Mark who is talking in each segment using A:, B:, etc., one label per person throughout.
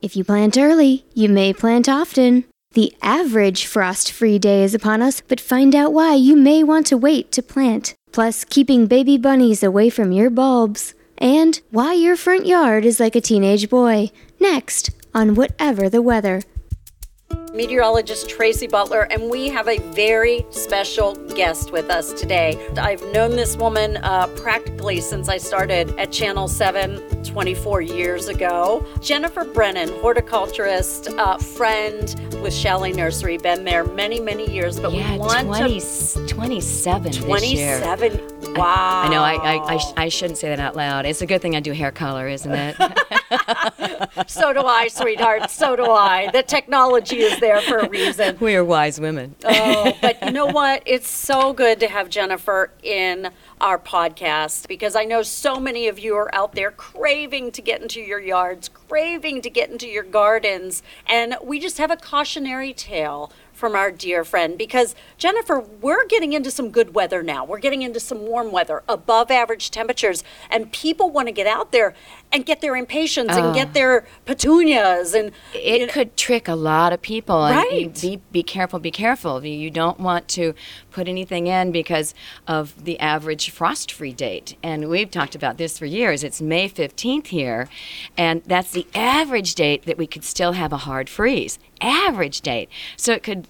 A: If you plant early, you may plant often. The average frost free day is upon us, but find out why you may want to wait to plant. Plus, keeping baby bunnies away from your bulbs. And why your front yard is like a teenage boy. Next, on Whatever the Weather.
B: Meteorologist Tracy Butler, and we have a very special guest with us today. I've known this woman uh, practically since I started at Channel 7 24 years ago. Jennifer Brennan, horticulturist, uh, friend with Chalet Nursery, been there many, many years, but
C: yeah,
B: we want
C: 20,
B: to.
C: 27 this year.
B: 27. Wow.
C: I know, I, I, I, sh- I shouldn't say that out loud. It's a good thing I do hair color, isn't it?
B: so do I, sweetheart. So do I. The technology is there for a reason.
C: we are wise women.
B: Oh, but you know what? It's so good to have Jennifer in our podcast because I know so many of you are out there craving to get into your yards, craving to get into your gardens. And we just have a cautionary tale from our dear friend because Jennifer, we're getting into some good weather now. We're getting into some warm weather, above average temperatures, and people want to get out there and get their impatiens and get their petunias and
C: it
B: you know-
C: could trick a lot of people. and
B: Right.
C: Be, be careful, be careful. You don't want to put anything in because of the average frost free date. And we've talked about this for years. It's May 15th here, and that's the average date that we could still have a hard freeze. Average date. So it could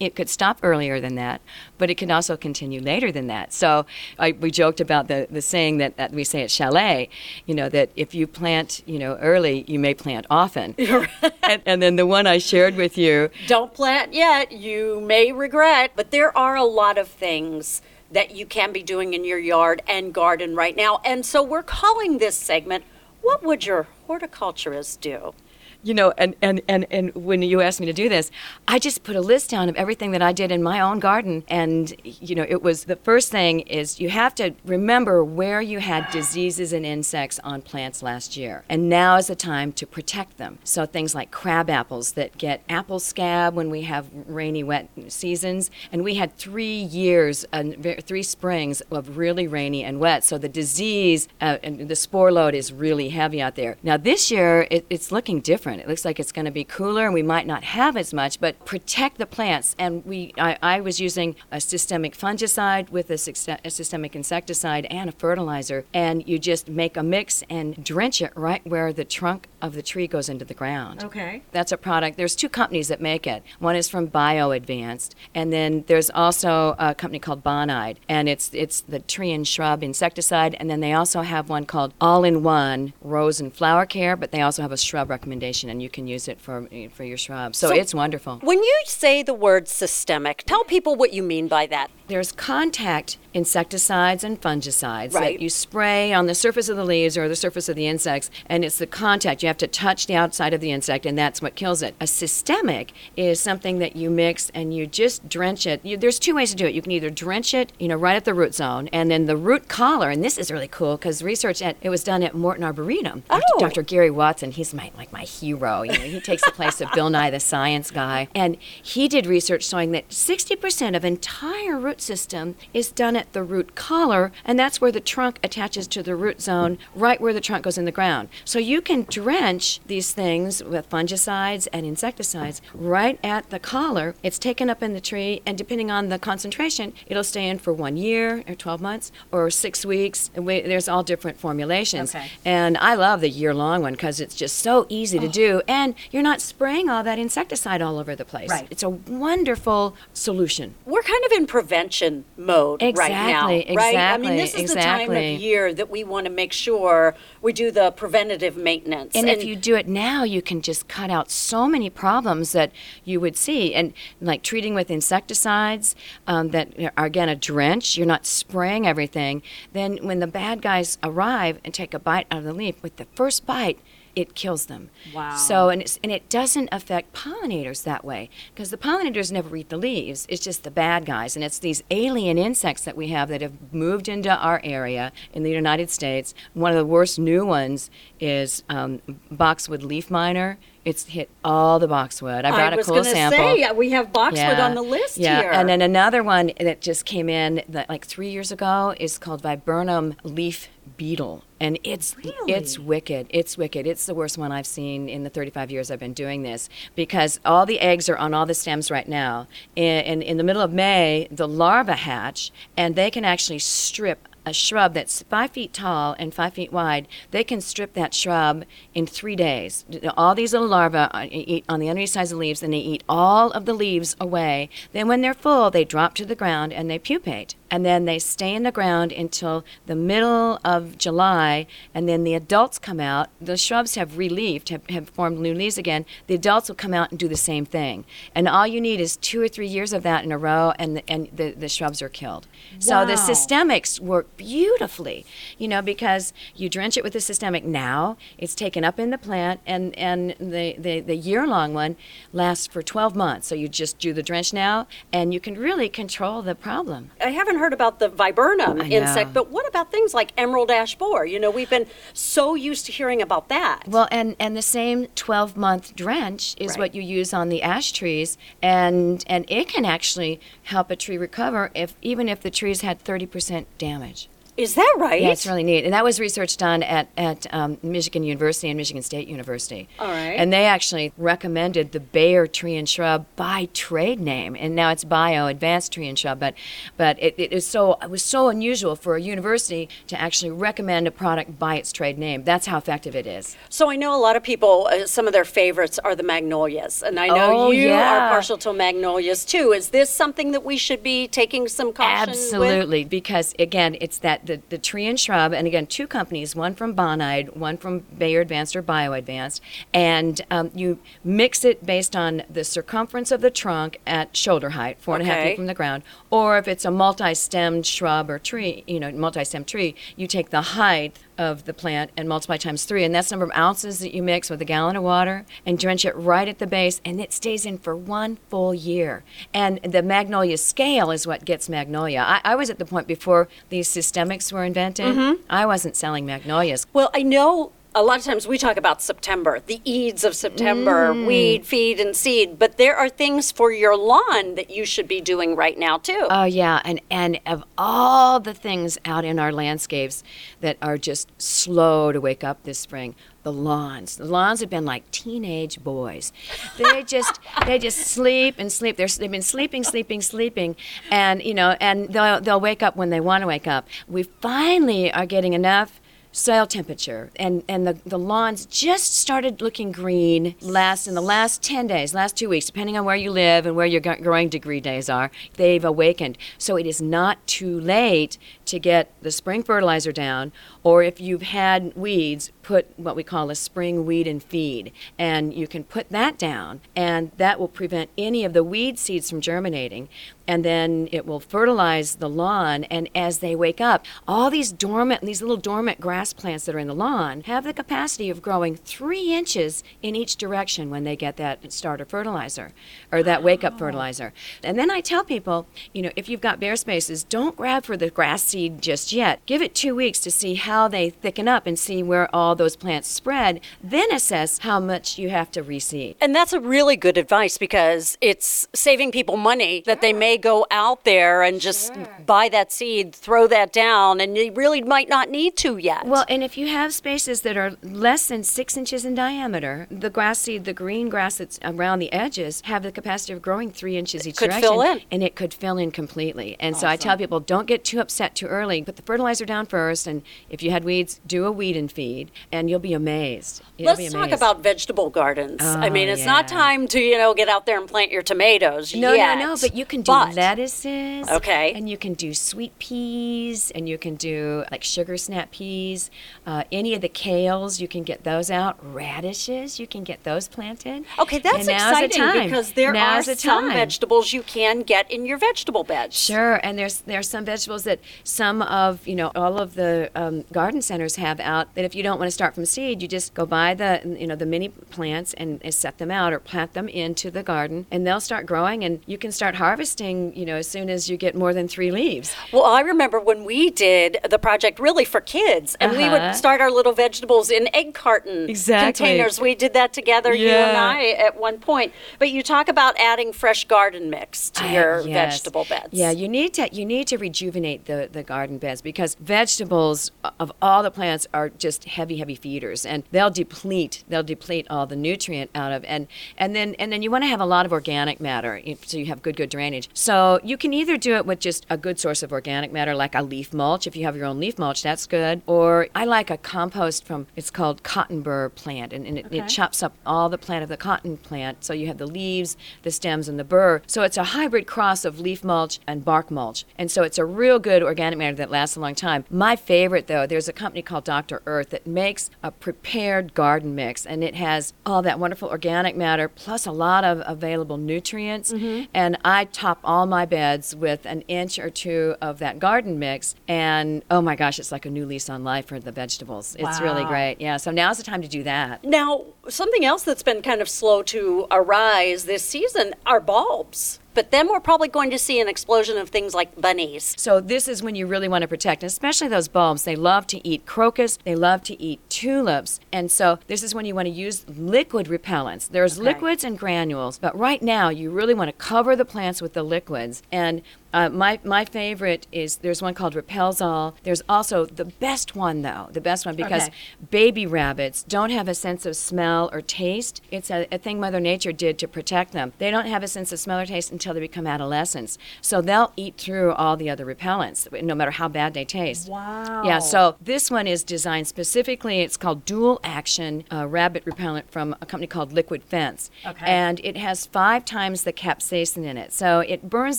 C: it could stop earlier than that, but it can also continue later than that. So I, we joked about the, the saying that, that we say at Chalet, you know, that if you plant, you know, early, you may plant often. and, and then the one I shared with you,
B: Don't plant yet. You may regret. But there are a lot of things that you can be doing in your yard and garden right now. And so we're calling this segment, What Would Your Horticulturist Do?
C: You know, and, and, and, and when you asked me to do this, I just put a list down of everything that I did in my own garden. And, you know, it was the first thing is you have to remember where you had diseases and insects on plants last year. And now is the time to protect them. So things like crab apples that get apple scab when we have rainy, wet seasons. And we had three years, uh, three springs of really rainy and wet. So the disease uh, and the spore load is really heavy out there. Now this year, it, it's looking different. It looks like it's going to be cooler, and we might not have as much. But protect the plants. And we, I, I was using a systemic fungicide with a, a systemic insecticide and a fertilizer, and you just make a mix and drench it right where the trunk of the tree goes into the ground.
B: Okay.
C: That's a product. There's two companies that make it. One is from Bio Advanced, and then there's also a company called Bonide, and it's it's the tree and shrub insecticide. And then they also have one called All in One Rose and Flower Care, but they also have a shrub recommendation, and you can use it for eh, for your shrubs. So,
B: So-
C: it's wonderful.
B: When you say the word systemic, tell people what you mean by that.
C: There's contact insecticides and fungicides
B: Right.
C: that you spray on the surface of the leaves or the surface of the insects, and it's the contact. You have to touch the outside of the insect, and that's what kills it. A systemic is something that you mix and you just drench it. You, there's two ways to do it. You can either drench it, you know, right at the root zone, and then the root collar. And this is really cool because research at it was done at Morton Arboretum. Dr.
B: Oh.
C: Dr. Gary Watson, he's my like my hero. You know, he takes the place of Bill Nye the Science Guy, and he did research showing that 60% of entire root system is done at the root collar, and that's where the trunk attaches to the root zone, right where the trunk goes in the ground. So you can drench these things with fungicides and insecticides right at the collar. It's taken up in the tree, and depending on the concentration, it'll stay in for one year or 12 months or six weeks. There's all different formulations.
B: Okay.
C: And I love the year long one because it's just so easy to oh. do, and you're not spraying all that insecticide all over the place.
B: Right.
C: It's a wonderful solution.
B: We're kind of in prevention mode right now,
C: Exactly,
B: right? I mean, this is the time of year that we want to make sure we do the preventative maintenance.
C: And, if you do it now, you can just cut out so many problems that you would see. And like treating with insecticides um, that are again a drench, you're not spraying everything. Then when the bad guys arrive and take a bite out of the leaf, with the first bite, it kills them.
B: Wow.
C: So and it's, and it doesn't affect pollinators that way because the pollinators never eat the leaves. It's just the bad guys, and it's these alien insects that we have that have moved into our area in the United States. One of the worst new ones is um, boxwood leaf miner. It's hit all the boxwood. I brought
B: I was
C: a cool sample.
B: say yeah, we have boxwood on the list
C: yeah.
B: here.
C: And then another one that just came in that like three years ago is called viburnum leaf beetle and it's it's wicked it's wicked it's the worst one i've seen in the 35 years i've been doing this because all the eggs are on all the stems right now in, in, in the middle of may the larvae hatch and they can actually strip a shrub that's five feet tall and five feet wide, they can strip that shrub in three days. All these little larvae uh, eat on the underside of the leaves, and they eat all of the leaves away. Then, when they're full, they drop to the ground and they pupate and then they stay in the ground until the middle of July, and then the adults come out. The shrubs have relieved, have, have formed new leaves again. The adults will come out and do the same thing. And all you need is two or three years of that in a row, and the, and the, the shrubs are killed. Wow. So the systemics work beautifully, you know, because you drench it with the systemic now, it's taken up in the plant, and, and the, the, the year long one lasts for 12 months. So you just do the drench now, and you can really control the problem.
B: I haven't heard about the viburnum insect, but what about things like emerald ash borer? You know, we've been so used to hearing about that.
C: Well, and and the same 12 month drench is right. what you use on the ash trees, and and it can actually help a tree recover if even if the trees had 30% damage.
B: Is that right?
C: Yeah, it's really neat. And that was research done at, at um, Michigan University and Michigan State University.
B: All right.
C: And they actually recommended the Bayer tree and shrub by trade name. And now it's Bio Advanced Tree and Shrub. But, but it, it, is so, it was so unusual for a university to actually recommend a product by its trade name. That's how effective it is.
B: So I know a lot of people, uh, some of their favorites are the magnolias. And I know
C: oh,
B: you
C: yeah.
B: are partial to magnolias too. Is this something that we should be taking some caution
C: Absolutely.
B: With?
C: Because, again, it's that the, the tree and shrub, and again, two companies, one from Bonide, one from Bayer Advanced or Bio Advanced, and um, you mix it based on the circumference of the trunk at shoulder height, four and a half feet from the ground, or if it's a multi-stemmed shrub or tree, you know, multi-stemmed tree, you take the height of the plant and multiply times three, and that's the number of ounces that you mix with a gallon of water, and drench it right at the base, and it stays in for one full year. And the magnolia scale is what gets magnolia. I, I was at the point before these systemics were invented. Mm-hmm. I wasn't selling magnolias.
B: Well, I know a lot of times we talk about September, the Eads of September,
C: Mm.
B: weed, feed, and seed, but there are things for your lawn that you should be doing right now too.
C: Oh yeah, and and of all the things out in our landscapes that are just slow to wake up this spring, the lawns. The lawns have been like teenage boys. They just they just sleep and sleep. They're, they've been sleeping, sleeping, sleeping, and you know, and they'll they'll wake up when they want to wake up. We finally are getting enough soil temperature and, and the, the lawns just started looking green last in the last 10 days last two weeks depending on where you live and where your growing degree days are they've awakened. So it is not too late to get the spring fertilizer down or if you've had weeds put what we call a spring weed and feed and you can put that down and that will prevent any of the weed seeds from germinating and then it will fertilize the lawn. And as they wake up all these dormant these little dormant grass plants that are in the lawn have the capacity of growing three inches in each direction when they get that starter fertilizer or that wake up fertilizer. And then i tell people you know if you've got bare spaces don't grab for the grass seed just yet. Give it two weeks to see how they thicken up and see where all those plants spread then assess how much you have to reseed.
B: And that's a really good advice because it's saving people money that they may go out there and just buy that seed, throw that down, and you really might not need to yet.
C: Well, and if you have spaces that are less than six inches in diameter, the grass seed, the green grass that's around the edges, have the capacity of growing three inches each
B: could
C: direction.
B: fill in.
C: And it could fill in completely. And so I tell people, don't get too upset too early. Put the fertilizer down first, and if you had weeds, do a weed and feed, and you'll be amazed. You'll
B: Let's
C: be
B: talk about vegetable gardens. I
C: Oh,
B: mean, it's not time to, you know, get out there and plant your tomatoes
C: No,
B: yet.
C: no, no. But you can do
B: But-
C: lettuces.
B: Okay.
C: And you can do sweet peas, and you can do like sugar snap peas. Uh, any of the kales, you can get those out. Radishes, you can get those planted.
B: Okay, that's
C: the
B: exciting
C: time.
B: because there
C: Now's
B: are
C: the
B: some vegetables you can get in your vegetable beds.
C: Sure, and there's there's some vegetables that some of you know all of the um, garden centers have out that if you don't want to start from seed, you just go buy the you know the mini plants and, and set them out or plant them into the garden, and they'll start growing, and you can start harvesting you know as soon as you get more than three leaves.
B: Well, I remember when we did the project really for kids, and And we
C: Uh-huh.
B: would start our little vegetables in egg carton
C: Exactly.
B: containers. We did that together, you and I, at one point. But you talk about adding fresh garden mix to
C: Ah,
B: your
C: yes.
B: vegetable beds.
C: Yeah, you need to you need to rejuvenate the, the garden beds because vegetables uh, of all the plants are just heavy heavy feeders and they'll deplete they'll deplete all the nutrient out of and and then and then you want to have a lot of organic matter so you have good good drainage. So you can either do it with just a good source of organic matter like a leaf mulch if you have your own leaf mulch that's good or I like a compost from it's called cotton burr plant and, and it,
B: Okay.
C: it chops up all the plant of the cotton plant. So you have the leaves the stems and the burr. So it's a hybrid cross of leaf mulch and bark mulch. And so it's a real good organic matter that lasts a long time. My favorite though there's a company called dr earth that makes a prepared garden mix and it has all that wonderful organic matter plus a lot of available nutrients. Mm-hmm. And i top all my beds with an inch or two of that garden mix and oh my gosh it's like a new lease on life for the vegetables. It's really great. Yeah so now's the time to do that.
B: Now, something else that's been kind of slow to arise this season are bulbs. But then we're probably going to see an explosion of things like bunnies.
C: So this is when you really want to protect, especially those bulbs. They love to eat crocus. They love to eat tulips, and so this is when you want to use liquid repellents. There's liquids and granules, but right now you really want to cover the plants with the liquids. And uh, my my favorite is there's one called Repels-All. There's also the best one though, the best one because
B: Okay.
C: baby rabbits don't have a sense of smell or taste. It's a, a thing Mother Nature did to protect them. They don't have a sense of smell or taste until they become adolescents. So they'll eat through all the other repellents, no matter how bad they taste.
B: Wow.
C: Yeah, so this one is designed specifically, it's called dual action uh, rabbit repellent from a company called Liquid Fence.
B: Okay.
C: And it has five times the capsaicin in it. So it burns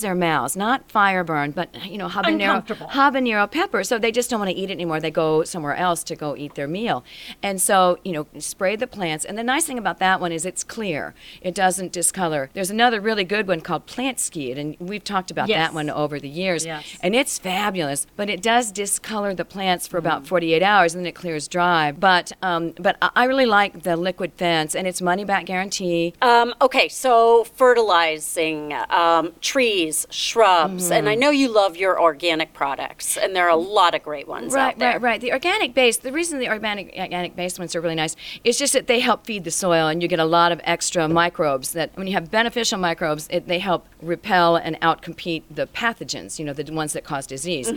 C: their mouths, not fire burn, but, you know, habanero, habanero pepper. So they just don't want to eat it anymore. They go somewhere else to go eat their meal. And so, you know, spray the plants. And the nice thing about that one is it's clear. It doesn't discolor. There's another really good one called Plantskydd, and we've talked about
B: Yes.
C: that one over the years.
B: Yes.
C: And it's fabulous, but it does discolor the plants for
B: Mm.
C: about 48 hours, and then it clears dry. But um, but I I really like the liquid fence, and it's money back guarantee.
B: Um, okay, so fertilizing um, trees, shrubs, and I
C: Mm-hmm.
B: know you love your organic products, and there are a lot of great ones
C: Right,
B: out there.
C: right, right. The organic base. The reason the organic organic based ones are really nice is just that they help feed the soil, and you get a lot of extra microbes. That when you have beneficial microbes, it, they help up repel and outcompete the pathogens. You know, the ones that cause disease.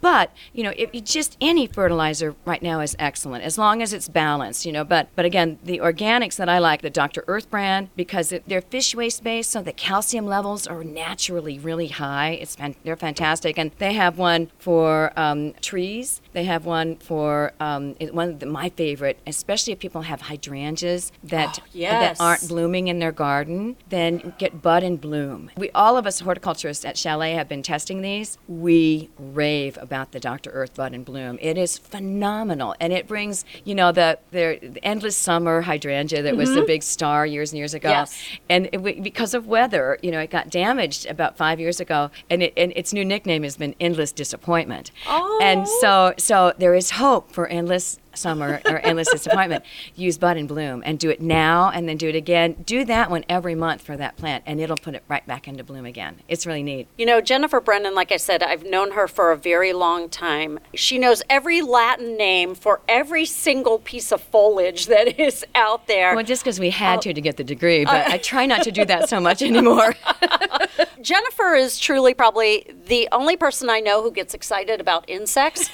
C: But you know, if you just any fertilizer right now is excellent as long as it's balanced. You know, but but again, the organics that I like, the Dr. Earth brand, because it, they're fish waste based, so the calcium levels are naturally really high. It's fan- they're fantastic, and they have one for um, trees. They have one for um, it- one of the, my favorite, especially if people have hydrangeas that
B: Oh, yes.
C: that aren't blooming in their garden. Then get bud and bloom. We all of us horticulturists at Chalet have been testing these. We rave about the Dr. Earth bud and bloom. It is phenomenal, and it brings you know the the, endless summer hydrangea that was the big star years and years ago.
B: Mm-hmm. Yes.
C: And it, because of weather, you know, it got damaged about five years ago, and, it, and its new nickname has been Endless Disappointment.
B: Oh.
C: And so, so there is hope for endless summer or endless disappointment. Use Bud and Bloom and do it now, and then do it again. Do that one every month for that plant, and it'll put it right back into bloom again. It's really neat.
B: You know, Jennifer Brennan, like I said, I've known her for a very long time. She knows every Latin name for every single piece of foliage that is out there.
C: Well, just because we had oh. to to get the degree, but I try not to do that so much anymore.
B: Jennifer is truly probably the only person I know who gets excited about insects.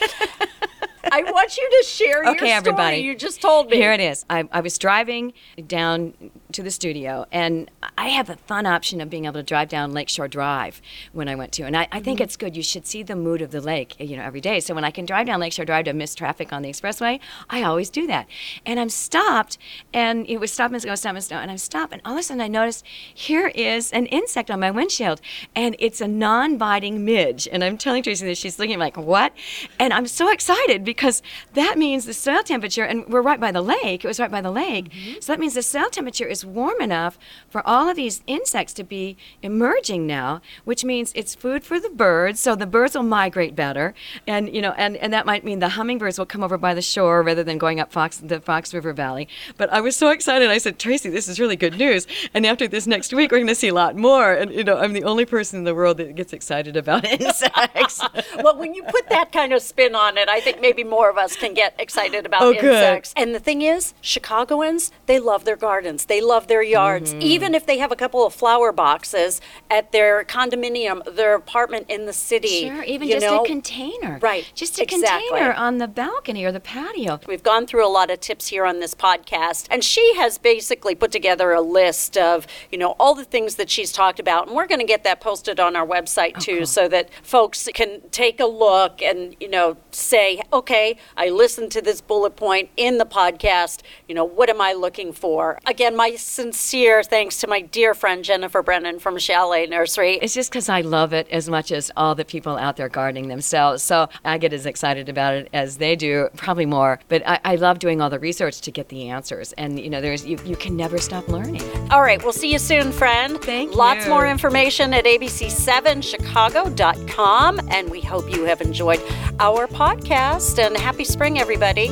B: I want you to share your
C: okay,
B: story
C: everybody.
B: you just told me.
C: Here it is. I, I was driving down to the studio, and I have the fun option of being able to drive down Lakeshore Drive when I went to, and I, I think mm-hmm. it's good. You should see the mood of the lake, eh, you know, every day. So when I can drive down Lakeshore Drive to miss traffic on the expressway, I always do that. And I'm stopped, and it was stop and go, stop and go, and I'm stopped, and all of a sudden I notice here is an insect on my windshield, and it's a non-biting midge. And I'm telling Tracy that she's looking like what, and I'm so excited because that means the soil temperature, and we're right by the lake. It was right by the lake, mm-hmm. so that means the soil temperature is warm enough for all of these insects to be emerging now, which means it's food for the birds, so the birds will migrate better, and you know, and, and that might mean the hummingbirds will come over by the shore rather than going up Fox the Fox River Valley. But I was so excited. I said, Tracy, this is really good news. And after this next week, we're going to see a lot more. And you know, I'm the only person in the world that gets excited about insects.
B: well, when you put that kind of spin on it, I think maybe more of us can get excited about
C: Oh, good.
B: insects. And the thing is, Chicagoans, they love their gardens. They love their yards.
C: Mm-hmm.
B: Even if they have a couple of flower boxes at their condominium, their apartment in the city.
C: Sure, even
B: you
C: just
B: know,
C: a container.
B: Right,
C: Just a
B: exactly.
C: container on the balcony or the patio.
B: We've gone through a lot of tips here on this podcast, and she has basically put together a list of, you know, all the things that she's talked about, and we're going to get that posted on our website too, so that folks can take a look and, you know, say, okay, I listened to this bullet point in the podcast. You know, what am I looking for? Again, my sincere thanks to my dear friend Jennifer Brennan from Chalet Nursery.
C: It's just because I love it as much as all the people out there gardening themselves. So I get as excited about it as they do, probably more. But I, I love doing all the research to get the answers. And you know, there's you, you can never stop learning.
B: All right, we'll see you soon, friend.
C: Thank
B: Lots
C: you.
B: more information at abc7chicago.com. And we hope you have enjoyed our podcast. And happy spring, everybody.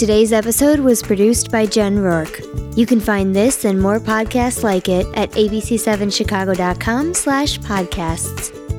A: Today's episode was produced by Jen Rourke. You can find this and more podcasts like it at abc7chicago.com slash podcasts.